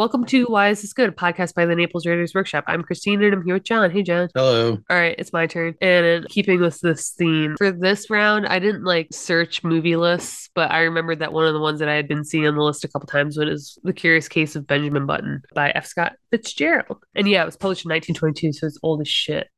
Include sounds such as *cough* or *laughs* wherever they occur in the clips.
welcome to Why Is This Good? A podcast by the Naples Writers Workshop. I'm Christine and I'm here with John. Hey, John. Hello. All right, it's my turn. And in keeping with this theme, for this round, I didn't like search movie lists, but I remembered that one of the ones that I had been seeing on the list a couple times was The Curious Case of Benjamin Button by F. Scott Fitzgerald. And yeah, it was published in 1922, so it's old as shit.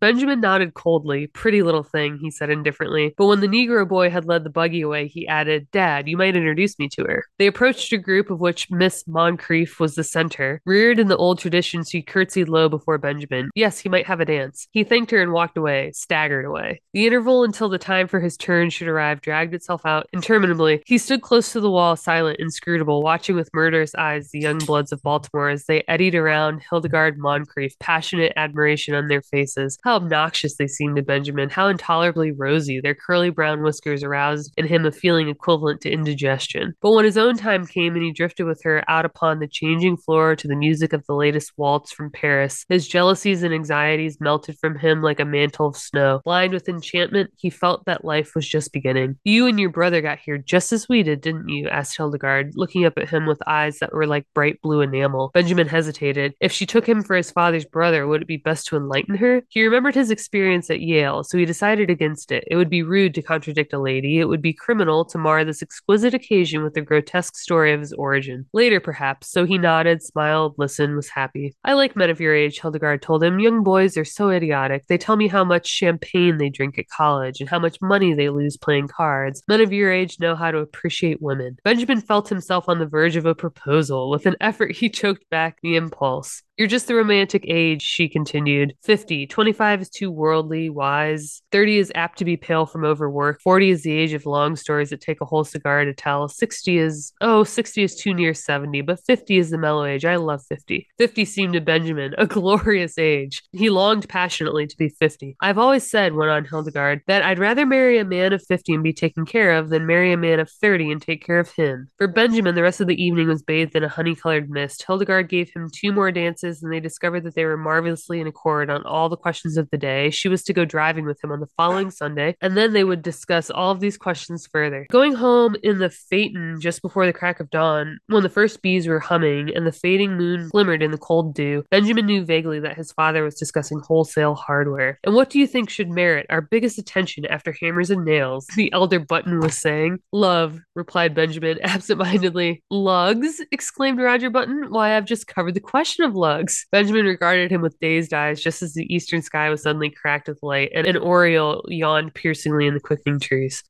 Benjamin nodded coldly. Pretty little thing, he said indifferently. But when the Negro boy had led the buggy away, he added, Dad, you might introduce me to her. They approached a group of which Miss Moncrief was the center. Reared in the old tradition, she curtsied low before Benjamin. Yes, he might have a dance. He thanked her and walked away, staggered away. The interval until the time for his turn should arrive dragged itself out interminably. He stood close to the wall, silent, inscrutable, watching with murderous eyes the young bloods of Baltimore as they eddied around Hildegard Moncrief, passionate admiration on their faces. Obnoxious they seemed to Benjamin, how intolerably rosy. Their curly brown whiskers aroused in him a feeling equivalent to indigestion. But when his own time came and he drifted with her out upon the changing floor to the music of the latest waltz from Paris, his jealousies and anxieties melted from him like a mantle of snow. Blind with enchantment, he felt that life was just beginning. You and your brother got here just as we did, didn't you? asked Hildegard, looking up at him with eyes that were like bright blue enamel. Benjamin hesitated. If she took him for his father's brother, would it be best to enlighten her? He remembered remembered his experience at Yale, so he decided against it. It would be rude to contradict a lady. It would be criminal to mar this exquisite occasion with the grotesque story of his origin. Later, perhaps. So he nodded, smiled, listened, was happy. I like men of your age, Hildegard told him. Young boys are so idiotic. They tell me how much champagne they drink at college and how much money they lose playing cards. Men of your age know how to appreciate women. Benjamin felt himself on the verge of a proposal. With an effort, he *laughs* choked back the impulse. You're just the romantic age, she continued. 50. 25 is too worldly, wise. 30 is apt to be pale from overwork. 40 is the age of long stories that take a whole cigar to tell. 60 is, oh, 60 is too near 70, but 50 is the mellow age. I love 50. 50 seemed to Benjamin a *laughs* glorious age. He longed passionately to be 50. I've always said, went on Hildegard, that I'd rather marry a man of 50 and be taken care of than marry a man of 30 and take care of him. For Benjamin, the rest of the evening was bathed in a honey colored mist. Hildegard gave him two more dances and they discovered that they were marvelously in accord on all the questions of the day. She was to go driving with him on the following Sunday, and then they would discuss all of these questions further. Going home in the phaeton just before the crack of dawn, when the first bees were humming and the fading moon glimmered in the cold dew, Benjamin knew vaguely that his father was discussing wholesale hardware. And what do you think should merit our biggest attention after hammers and nails? The elder Button was saying. Love, replied Benjamin *laughs* absent-mindedly. Lugs? exclaimed Roger Button. Why, I've just covered the question of lugs Benjamin regarded him with dazed eyes just as the eastern sky was suddenly cracked with light, and an oriole yawned piercingly in the quickening trees.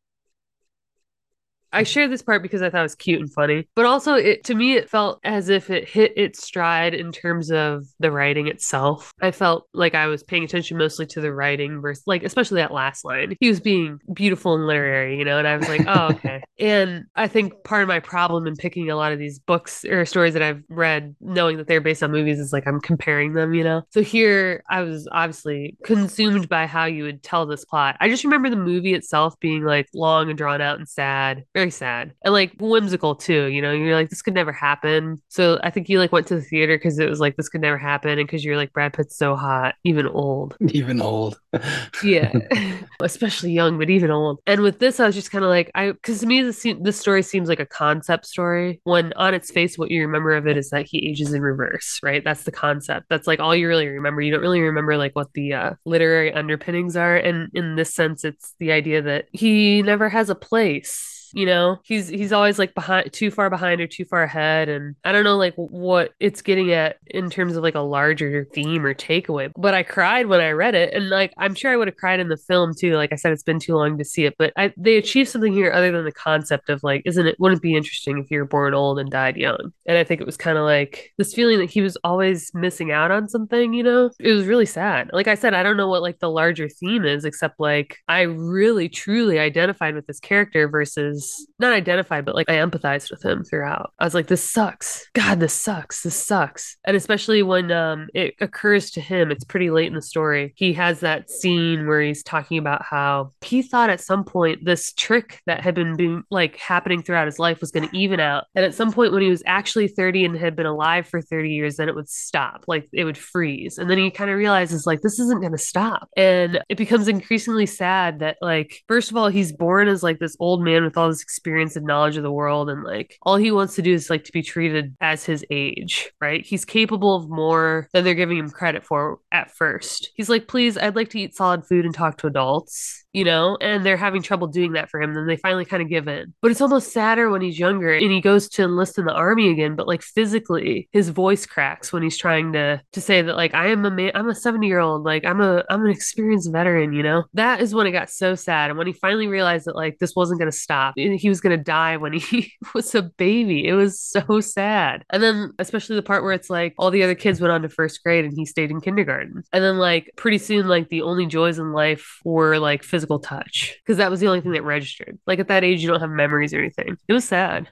I share this part because I thought it was cute and funny, but also it to me it felt as if it hit its stride in terms of the writing itself. I felt like I was paying attention mostly to the writing versus like especially that last line. He was being beautiful and literary, you know, and I was like, "Oh, *laughs* okay." and I think part of my problem in picking a lot of these books or stories that I've read knowing that they're based on movies is like I'm comparing them, you know. So here I was obviously consumed by how you would tell this plot. I just remember the movie itself being like long and drawn out and sad very sad and like whimsical too. You know, you're like, this could never happen. So I think you like went to the theater because it was like, this could never happen. And because you're like, Brad Pitt's so hot, even old. *laughs* Even old. *laughs* yeah. *laughs* Especially young, but even old. And with this, I was just kind of like, I, because to me, this, this story seems like a concept story when on its face, what you remember of it is that he ages in reverse, right? That's the concept. That's like all you really remember. You don't really remember like what the uh, literary underpinnings are. And in this sense, it's the idea that he never has a place you know? He's he's always like behind too far behind or too far ahead and i don't know like what it's getting at in terms of like a larger theme or takeaway but i cried when i read it and like i'm sure i would have cried in the film too like i said it's been too long to see it but I, they achieved something here other than the concept of like isn't it wouldn't it be interesting if you were born old and died young? And i think it was kind of like this feeling that he was always missing out on something you know? It was really sad. Like i said i don't know what like the larger theme is except like i really truly identified with this character versus was not identified, but like I empathized with him throughout. I was like, this sucks. God, this sucks. This sucks. And especially when um, it occurs to him, it's pretty late in the story. He has that scene where he's talking about how he thought at some point this trick that had been being like happening throughout his life was going to even out. And at some point when he was actually 30 and had been alive for 30 years, then it would stop, like it would freeze. And then he kind of realizes like this isn't going to stop. And it becomes increasingly sad that like, first of all, he's born as like this old man with all this experience and knowledge of the world and like all he wants to do is like to be treated as his age, right? He's capable of more than they're giving him credit for at first. He's like, "Please, I'd like to eat solid food and talk to adults." You know, and they're having trouble doing that for him. Then they finally kind of give in. But it's almost sadder when he's younger and he goes to enlist in the army again. But like physically, his voice cracks when he's trying to to say that like I am a man, I'm a 70 year old, like I'm a I'm an experienced veteran. You know, that is when it got so sad. And when he finally realized that like this wasn't going to stop, he was going to die when he *laughs* was a baby. It was so sad. And then especially the part where it's like all the other kids went on to first grade and he stayed in kindergarten. And then like pretty soon like the only joys in life were like physical touch because that was the only thing that registered. Like at that age you don't have memories or anything. It was sad.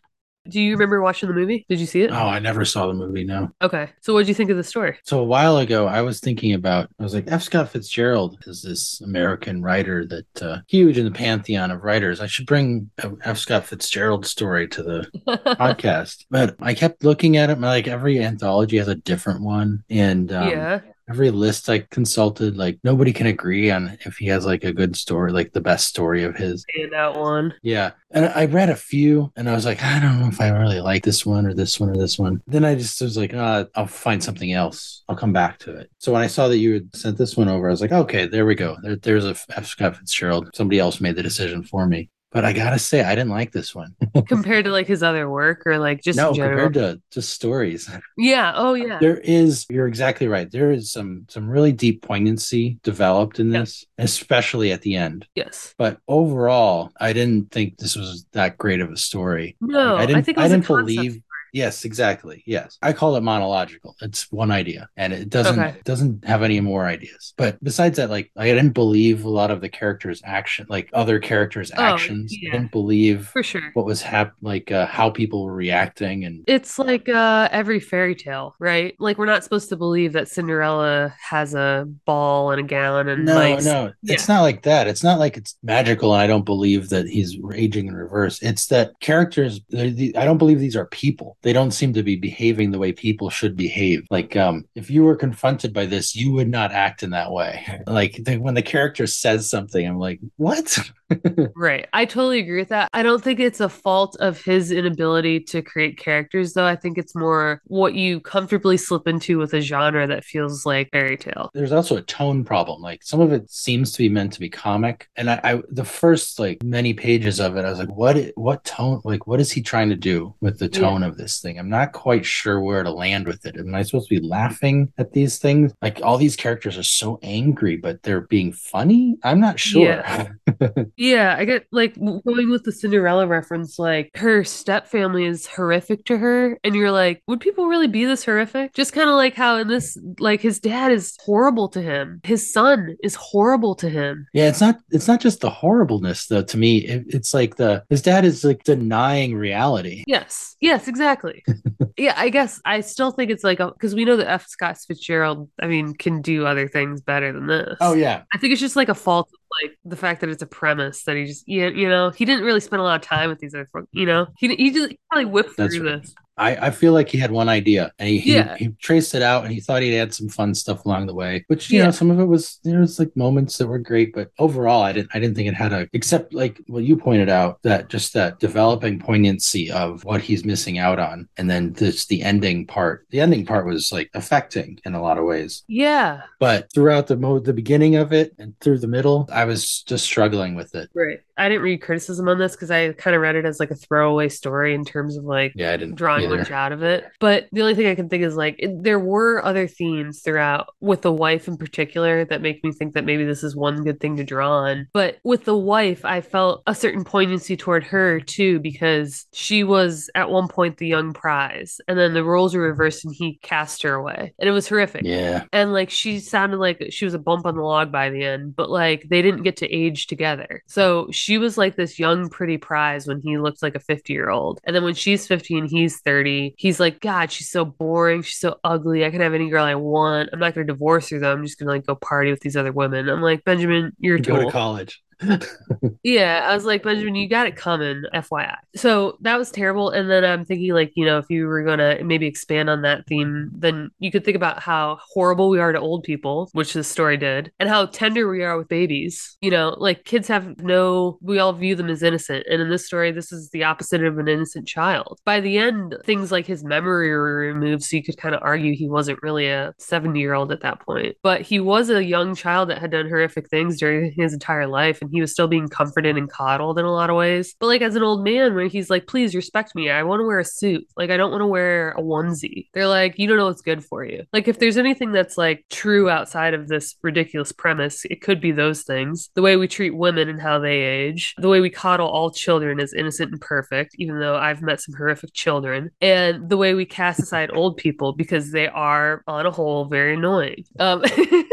Do you remember watching the movie? Did you see it? Oh, I never saw the movie. No. Okay. So what did you think of the story? So a while ago, I was thinking about. I was like, F. Scott Fitzgerald is this American writer that uh, huge in the pantheon of writers. I should bring a F. Scott Fitzgerald story to the *laughs* podcast. But I kept looking at it. Like every anthology has a different one, and um, yeah. Every list I consulted, like nobody can agree on if he has like a good story, like the best story of his. And that one. Yeah. And I read a few and I was like, I don't know if I really like this one or this one or this one. Then I just was like, uh, I'll find something else. I'll come back to it. So when I saw that you had sent this one over, I was like, okay, there we go. There, there's a F. Scott Fitzgerald. Somebody else made the decision for me. But I gotta say, I didn't like this one. *laughs* compared to like his other work or like just no, in compared to just stories. *laughs* yeah. Oh yeah. There is, you're exactly right. There is some some really deep poignancy developed in Yeah. this, especially at the end. yes. But overall, I didn't think this was that great of a story. No, I didn't. think it I was a didn't concept believe. Yes, exactly. Yes, I call it monological. It's one idea, and it doesn't Okay. doesn't have any more ideas. But besides that, like I didn't believe a lot of the characters' action, like other characters' Oh, actions. yeah. I didn't believe for sure. what was hap- like uh, how people were reacting, and It's like uh every fairy tale, right? Like we're not supposed to believe that Cinderella has a ball and a gown and no, like no, it's not like that. It's not like it's magical, and I don't believe that he's aging in reverse. It's that characters. the- I don't believe these are people. They don't seem to be behaving the way people should behave. Like, um, if you were confronted by this, you would not act in that way. *laughs* Like the, when the character says something, I'm like, what? *laughs* Right. I totally agree with that. I don't think it's a fault of his inability to create characters, though. I think it's more what you comfortably slip into with a genre that feels like fairy tale. There's also a tone problem. Like some of it seems to be meant to be comic, and I, I the first like many pages of it, I was like, what? What tone? Like, what is he trying to do with the tone of this thing? I'm not quite sure where to land with it. Am I supposed to be laughing at these things? Like all these characters are so angry, but they're being funny. I'm not sure. Yeah. *laughs* Yeah, I get like going with the Cinderella reference, like her step family is horrific to her. And you're like, would people really be this horrific? Just kind of like how in this, like his dad is horrible to him, his son is horrible to him. Yeah, it's not it's not just the horribleness though to me. It, it's like the his dad is like denying reality. Yes, yes, exactly. *laughs* yeah, I guess I still think it's like, because we know that F. Scott Fitzgerald, I mean, can do other things better than this. Oh yeah. I think it's just like a fault like the fact that it's a premise that he just, you, you know, he didn't really spend a lot of time with these other folks, you know, he, he just he probably whipped That's through right. this. I, I feel like he had one idea and he, he, Yeah. he traced it out and he thought he'd add some fun stuff along the way. Which, you Yeah. know, some of it was there was like moments that were great, but overall I didn't I didn't think it had a except like what you pointed out, that just that developing poignancy of what he's missing out on. And then this the ending part. The ending part was like affecting in a lot of ways. Yeah, But throughout the mo the beginning of it and through the middle, I was just struggling with it. right. I didn't read criticism on this because I kind of read it as like a throwaway story in terms of like Yeah, I didn't drawing either. much out of it. But the only thing I can think is like it, there were other themes throughout with the wife in particular that make me think that maybe this is one good thing to draw on. But with the wife, I felt a certain poignancy toward her too because she was at one point the young prize and then the roles were reversed and he cast her away. And it was horrific. Yeah. And like she sounded like she was a bump on the log by the end, but like they didn't get to age together. So she was like this young, pretty prize when he looked like a 50 year old. And then when she's 50 and he's 30, he's like, God, she's so boring. She's so ugly. I can have any girl I want. I'm not going to divorce her though. I'm just going to like go party with these other women. I'm like, Benjamin, you're a Go to college. *laughs* Yeah, I was like, Benjamin, you got it coming, FYI. So that was terrible. And then I'm thinking, like, you know, if you were going to maybe expand on that theme, then you could think about how horrible we are to old people, which this story did, and how tender we are with babies. You know, like kids have no, we all view them as innocent. And in this story, this is the opposite of an innocent child. By the end, things like his memory were removed. So you could kind of argue he wasn't really a 70 year old at that point. But he was a young child that had done horrific things during his entire life. And he was still being comforted and coddled in a lot of ways. But like as an old man, where he's like, please respect me. I want to wear a suit. Like, I don't want to wear a onesie. They're like, you don't know what's good for you. Like, if there's anything that's like true outside of this ridiculous premise, it could be those things. The way we treat women and how they age, the way we coddle all children as innocent and perfect, even though I've met some horrific children, and the way we cast aside old people because they are, on a whole, very annoying. Um, *laughs*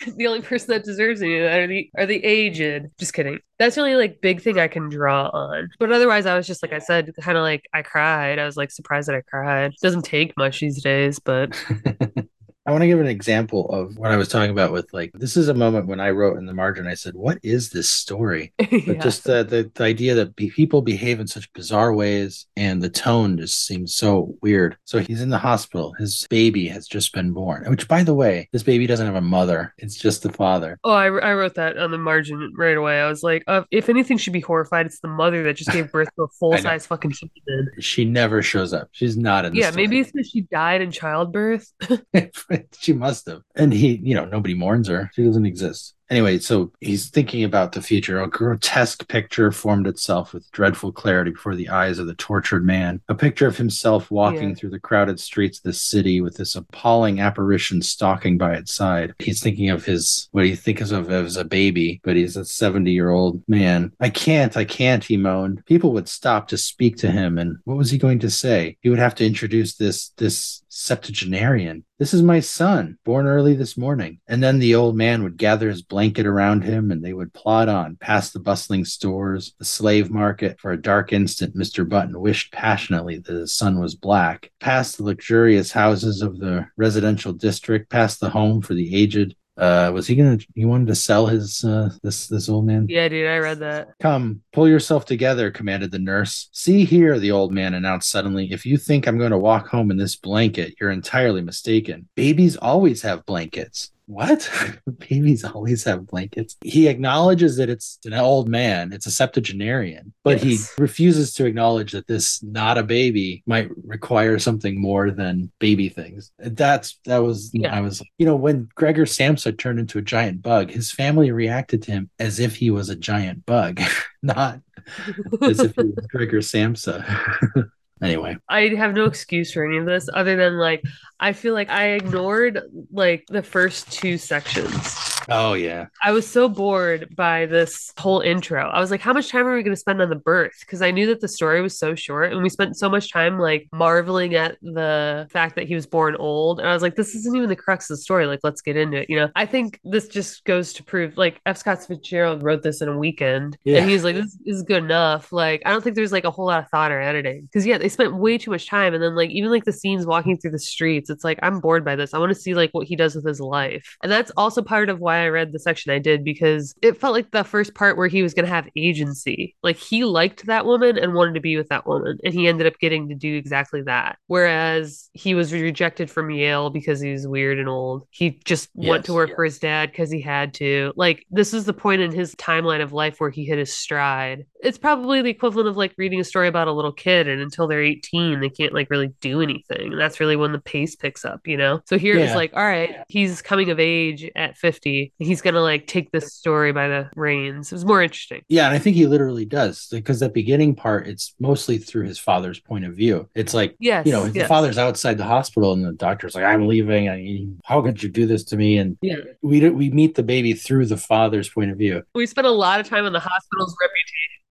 *laughs* the only person that deserves it are the are the aged. Just kidding. That's only like big thing I can draw on. But otherwise, I was just like I said, kind of like I cried. I was like surprised that I cried. Doesn't take much these days, but *laughs* I want to give an example of what I was talking about with like this is a moment when I wrote in the margin I said what is this story *laughs* but yeah. just the, the the idea that be, people behave in such bizarre ways and the tone just seems so weird so he's in the hospital his baby has just been born which by the way this baby doesn't have a mother it's just the father Oh, I, I wrote that on the margin right away. I was like, uh, if anything should be horrified, it's the mother that just gave birth to a *laughs* full size fucking human. she never shows up she's not in the Yeah, story. maybe it's because she died in childbirth. *laughs* *laughs* she must have. And he, you know, nobody mourns her. She doesn't exist. Anyway, so he's thinking about the future. A grotesque picture formed itself with dreadful clarity before the eyes of the tortured man. A picture of himself walking Yeah. through the crowded streets of the city with this appalling apparition stalking by its side. He's thinking of his, what he thinks of as a baby, but he's a 70 year old man. I can't, I can't, he moaned. People would stop to speak to him. And what was he going to say? He would have to introduce this, this septuagenarian. This is my son, born early this morning. And then the old man would gather his blanket around him and they would plod on past the bustling stores, the slave market. For a dark instant, Mr. Button wished passionately that his son was black. Past the luxurious houses of the residential district, past the home for the aged. Uh, was he gonna? He wanted to sell his uh, this this old man. yeah, dude, I read that. Come, pull yourself together, commanded the nurse. See here, the old man announced suddenly. If you think I'm going to walk home in this blanket, you're entirely mistaken. Babies always have blankets. What? *laughs* Babies always have blankets. He acknowledges that it's an old man, it's a septuagenarian, but Yes. he refuses to acknowledge that this not a baby might require something more than baby things. That's that was Yeah. I was you know when Gregor Samsa turned into a giant bug, his family reacted to him as if he was a giant bug, *laughs* not as if he was *laughs* Gregor Samsa. Anyway, I have no excuse for any of this other than like I feel like I ignored like the first two sections. Oh yeah, I was so bored by this whole intro. I was like, how much time are we going to spend on the birth? Because I knew that the story was so short and we spent so much time like marveling at the fact that he was born old. And I was like, this isn't even the crux of the story. Like, let's get into it. You know, I think this just goes to prove like F. Scott Fitzgerald wrote this in a weekend Yeah. and he's like, this is good enough. Like, I don't think there's like a whole lot of thought or editing because, yeah, they spent way too much time. And then, like, even like the scenes walking through the streets, it's like, I'm bored by this. I want to see like what he does with his life. And that's also part of why I read the section I did because it felt like the first part where he was going to have agency. Like, he liked that woman and wanted to be with that woman. And he ended up getting to do exactly that. Whereas he was rejected from Yale because he was weird and old. He just went to Yes. work for his dad because he had to. Like, this is the point in his timeline of life where he hit his stride. It's probably the equivalent of like reading a story about a little kid, and until they're 18, they can't like really do anything. And that's really when the pace picks up, you know? So here it's like, all right, he's coming of age at 50. He's going to like take this story by the reins. It was more interesting. Yeah, and I think he literally does because that beginning part, it's mostly through his father's point of view. It's like, Yes. you know, the father's outside the hospital and the doctor's like, I'm leaving. I, how could you do this to me? And Yeah. we we meet the baby through the father's point of view. We spent a lot of time on the hospital's reputation.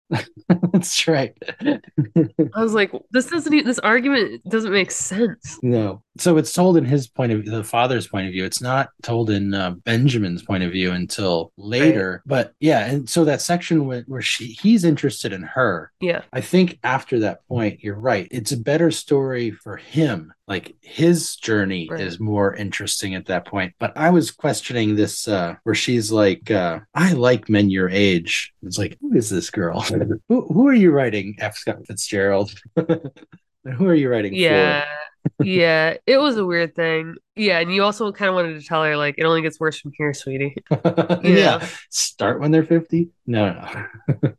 *laughs* That's right. *laughs* I was like, this doesn't, e- this argument doesn't make sense. no. so it's told in his point of the father's point of view. It's not told in uh, Benjamin's point of view until later. Right. But yeah, and so that section where, where she he's interested in her. Yeah, I think after that point, you're right. It's a better story for him like his journey right. is more interesting at that point. But i was questioning this uh where she's like uh i like men your age. It's like who is this girl? *laughs* Who, who are you writing f. Scott fitzgerald? *laughs* Who are you writing for? yeah. Yeah. It was a weird thing. Yeah. And you also kind of wanted to tell her like it only gets worse from here sweetie. *laughs* Yeah. Start when they're 50 no no But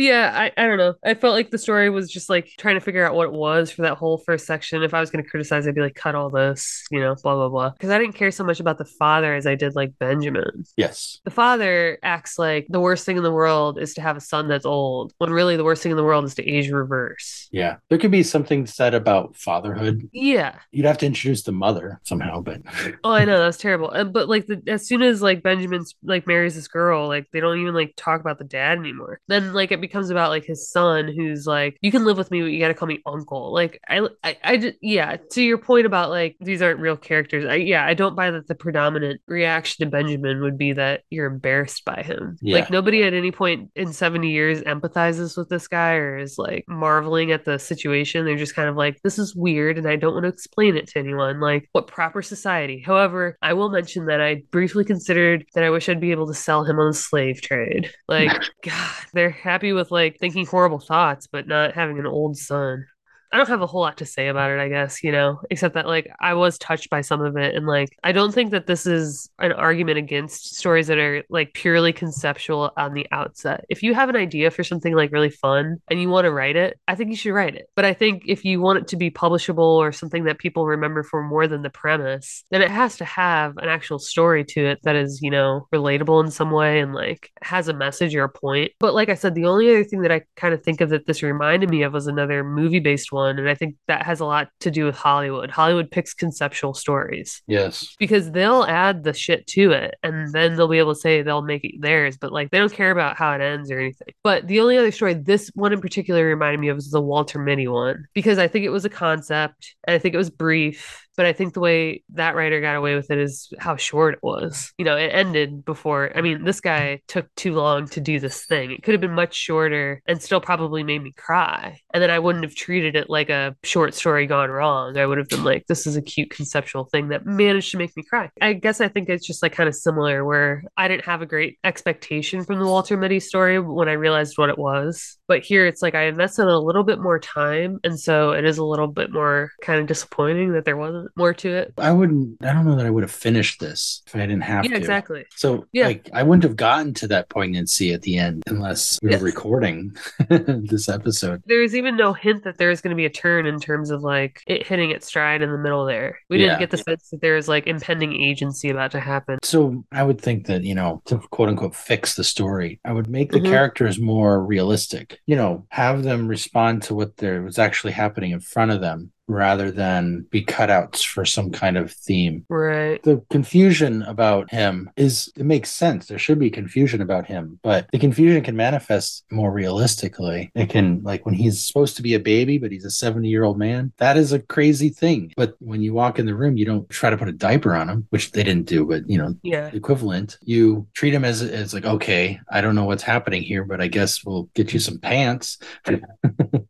yeah, I, I don't know. I felt like the story was just like trying to figure out what it was for that whole first section. If I was going to criticize, I'd be like, cut all this, you know, blah, blah, blah. Because I didn't care so much about the father as I did like Benjamin. Yes. The father acts like the worst thing in the world is to have a son that's old, when really the worst thing in the world is to age reverse. Yeah. There could be something said about fatherhood. Yeah. You'd have to introduce the mother somehow, but. *laughs* oh, I know. That's terrible. Uh, but like, the, as soon as like Benjamin's like marries this girl, like they don't even like talk about the dad anymore. Then like it becomes about like his son who's like you can live with me but you got to call me uncle. Like I, I i just yeah to your point about like these aren't real characters i yeah i don't buy that the predominant reaction to benjamin would be that you're embarrassed by him. Yeah. like nobody at any point in 70 years empathizes with this guy or is like marveling at the situation. They're just kind of like this is weird and i don't want to explain it to anyone. Like what proper society. However i will mention that i briefly considered that i wish i'd be able to sell him on the slave trade. Like *laughs* god they're happy with like thinking horrible thoughts, but not having an old son. I don't have a whole lot to say about it, I guess, you know, except that like I was touched by some of it. And like, I don't think that this is an argument against stories that are like purely conceptual on the outset. If you have an idea for something like really fun and you want to write it, I think you should write it. But I think if you want it to be publishable or something that people remember for more than the premise, then it has to have an actual story to it that is, you know, relatable in some way and like has a message or a point. But like I said, the only other thing that I kind of think of that this reminded me of was another movie based one And I think that has a lot to do with Hollywood. Hollywood picks conceptual stories. Yes. Because they'll add the shit to it and then they'll be able to say they'll make it theirs, but like they don't care about how it ends or anything. But the only other story this one in particular reminded me of was the Walter Mitty one because I think it was a concept and I think it was brief but I think the way that writer got away with it is how short it was. You know, it ended before. I mean, this guy took too long to do this thing. It could have been much shorter and still probably made me cry. And then I wouldn't have treated it like a short story gone wrong. I would have been like, this is a cute conceptual thing that managed to make me cry. I guess I think it's just like kind of similar where I didn't have a great expectation from the Walter Mitty story when I realized what it was. But here it's like I invested a little bit more time. And so it is a little bit more kind of disappointing that there wasn't more to it. I wouldn't. I don't know that I would have finished this if I didn't have yeah, to. Exactly. So yeah. like I wouldn't have gotten to that poignancy at the end unless we yes. recording *laughs* this episode. There's even no hint that there is going to be a turn in terms of like it hitting its stride in the middle there. We didn't get the sense that there is like impending agency about to happen. So I would think that you know to quote unquote fix the story, I would make the mm-hmm. characters more realistic. You know, have them respond to what there was actually happening in front of them rather than be cutouts for some kind of theme. Right. The confusion about him is, it makes sense. There should be confusion about him, but the confusion can manifest more realistically. It can, like, when he's supposed to be a baby, but he's a 70 year old man, that is a crazy thing. But when you walk in the room, you don't try to put a diaper on him, which they didn't do, but, you know, yeah. equivalent. You treat him as, as like, okay, I don't know what's happening here, but I guess we'll get you some pants. *laughs*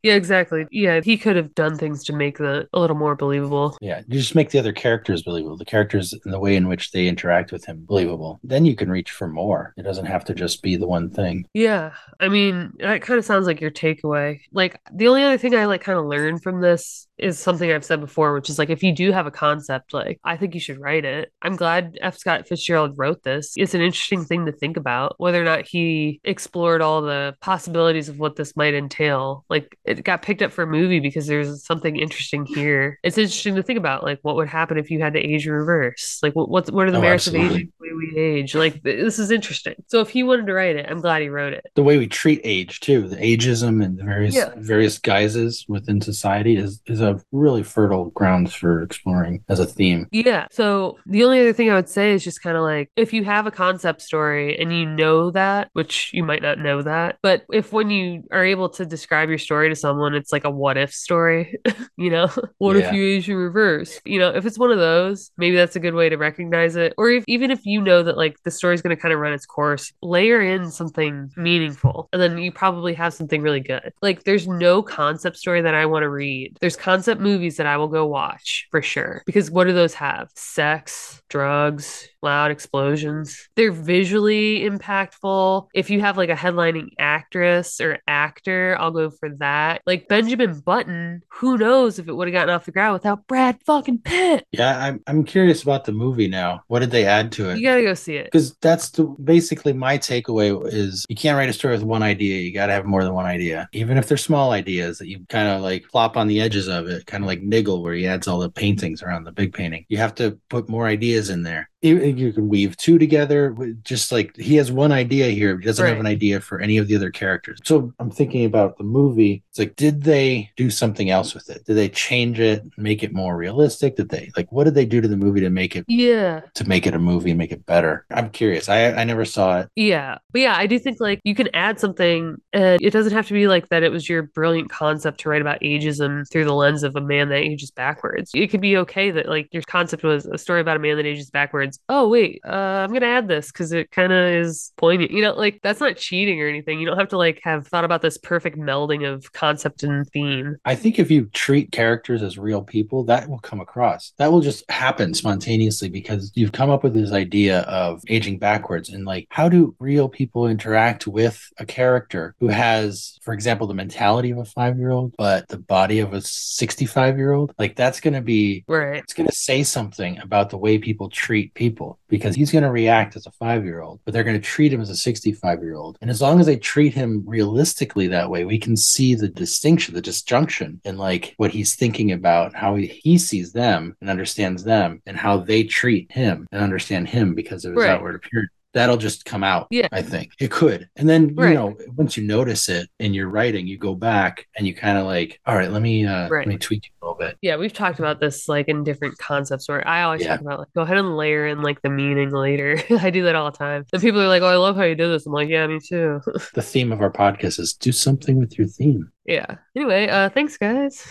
yeah, exactly. Yeah, he could have done things to make the a little more believable. Yeah, you just make the other characters believable, the characters and the way in which they interact with him believable. Then you can reach for more. It doesn't have to just be the one thing. Yeah, I mean, that kind of sounds like your takeaway. Like the only other thing I like kind of learned from this is something I've said before, which is like if you do have a concept, like I think you should write it. I'm glad F. Scott Fitzgerald wrote this. It's an interesting thing to think about whether or not he explored all the possibilities of what this might entail. Like it got picked up for a movie because there's something interesting here. It's interesting to think about, like what would happen if you had to age reverse. Like what what, what are the oh, merits absolutely. of aging the way we age? Like this is interesting. So if he wanted to write it, I'm glad he wrote it. The way we treat age too, the ageism and the various yeah. various guises within society is is a have really fertile grounds for exploring as a theme. Yeah. So the only other thing I would say is just kind of like if you have a concept story and you know that, which you might not know that, but if when you are able to describe your story to someone, it's like a what if story, *laughs* you know, what Yeah. if you age in reverse? You know, if it's one of those, maybe that's a good way to recognize it. Or if even if you know that like the story's going to kind of run its course, layer in something meaningful, and then you probably have something really good. Like there's no concept story that I want to read. There's concept movies that I will go watch for sure. Because what do those have? Sex, drugs, loud explosions. They're visually impactful. If you have like a headlining actress or actor, I'll go for that. Like Benjamin Button, who knows if it would have gotten off the ground without Brad fucking Pitt. Yeah, I'm I'm curious about the movie now. What did they add to it? You gotta go see it. because that's the basically my takeaway is you can't write a story with one idea you got to have more than one idea even if they're small ideas that you kind of like plop on the edges of it kind of like niggle where he adds all the paintings around the big painting you have to put more ideas in there you, can weave two together just like he has one idea here he doesn't have an idea for any of the other characters so i'm thinking about the movie it's like did they do something else with it did they change it make it more realistic did they like what did they do to the movie to make it Yeah. to make it a movie and make it better. I'm curious. I I never saw it. Yeah. But yeah, I do think like you can add something and it doesn't have to be like that it was your brilliant concept to write about ageism through the lens of a man that ages backwards. It could be okay that like your concept was a story about a man that ages backwards. Oh, wait, uh, I'm going to add this because it kind of is poignant. You know, like that's not cheating or anything. You don't have to like have thought about this perfect melding of concept and theme. I think if you treat characters as real people, that will come across. That will just happen spontaneously because you've come up with this idea of aging backwards and like how do real people interact with a character who has, for example, the mentality of a 5-year-old but the body of a 65-year-old? Like that's going to be Right. it's going to say something about the way people treat people because he's going to react as a five year old, but they're going to treat him as a 65 year old. And as long as they treat him realistically that way, we can see the distinction, the disjunction in like what he's thinking about, how he, he sees them and understands them, and how they treat him and understand him because of his Right. outward appearance. That'll just come out. Yeah. I think it could. And then, you know, once you notice it in your writing, you go back and you kind of like, all right, let me, uh, Right. let me tweak it a little bit. Yeah, we've talked about this like in different concepts where I always Yeah. talk about like go ahead and layer in like the meaning later. *laughs* I do that all the time. The people are like, "Oh, I love how you did this." I'm like, "Yeah, me too." *laughs* The theme of our podcast is do something with your theme. yeah. Anyway, uh thanks guys.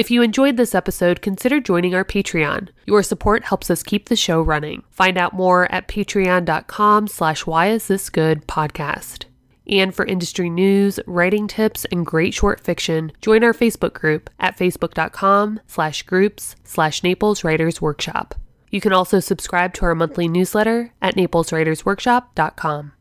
If you enjoyed this episode, consider joining our Patreon. Your support helps us keep the show running. Find out more at patreon.com slash why is this good podcast. And for industry news, writing tips, and great short fiction, join our Facebook group at facebook.com slash groups slash Naples Writers Workshop. You can also subscribe to our monthly newsletter at napleswritersworkshop.com.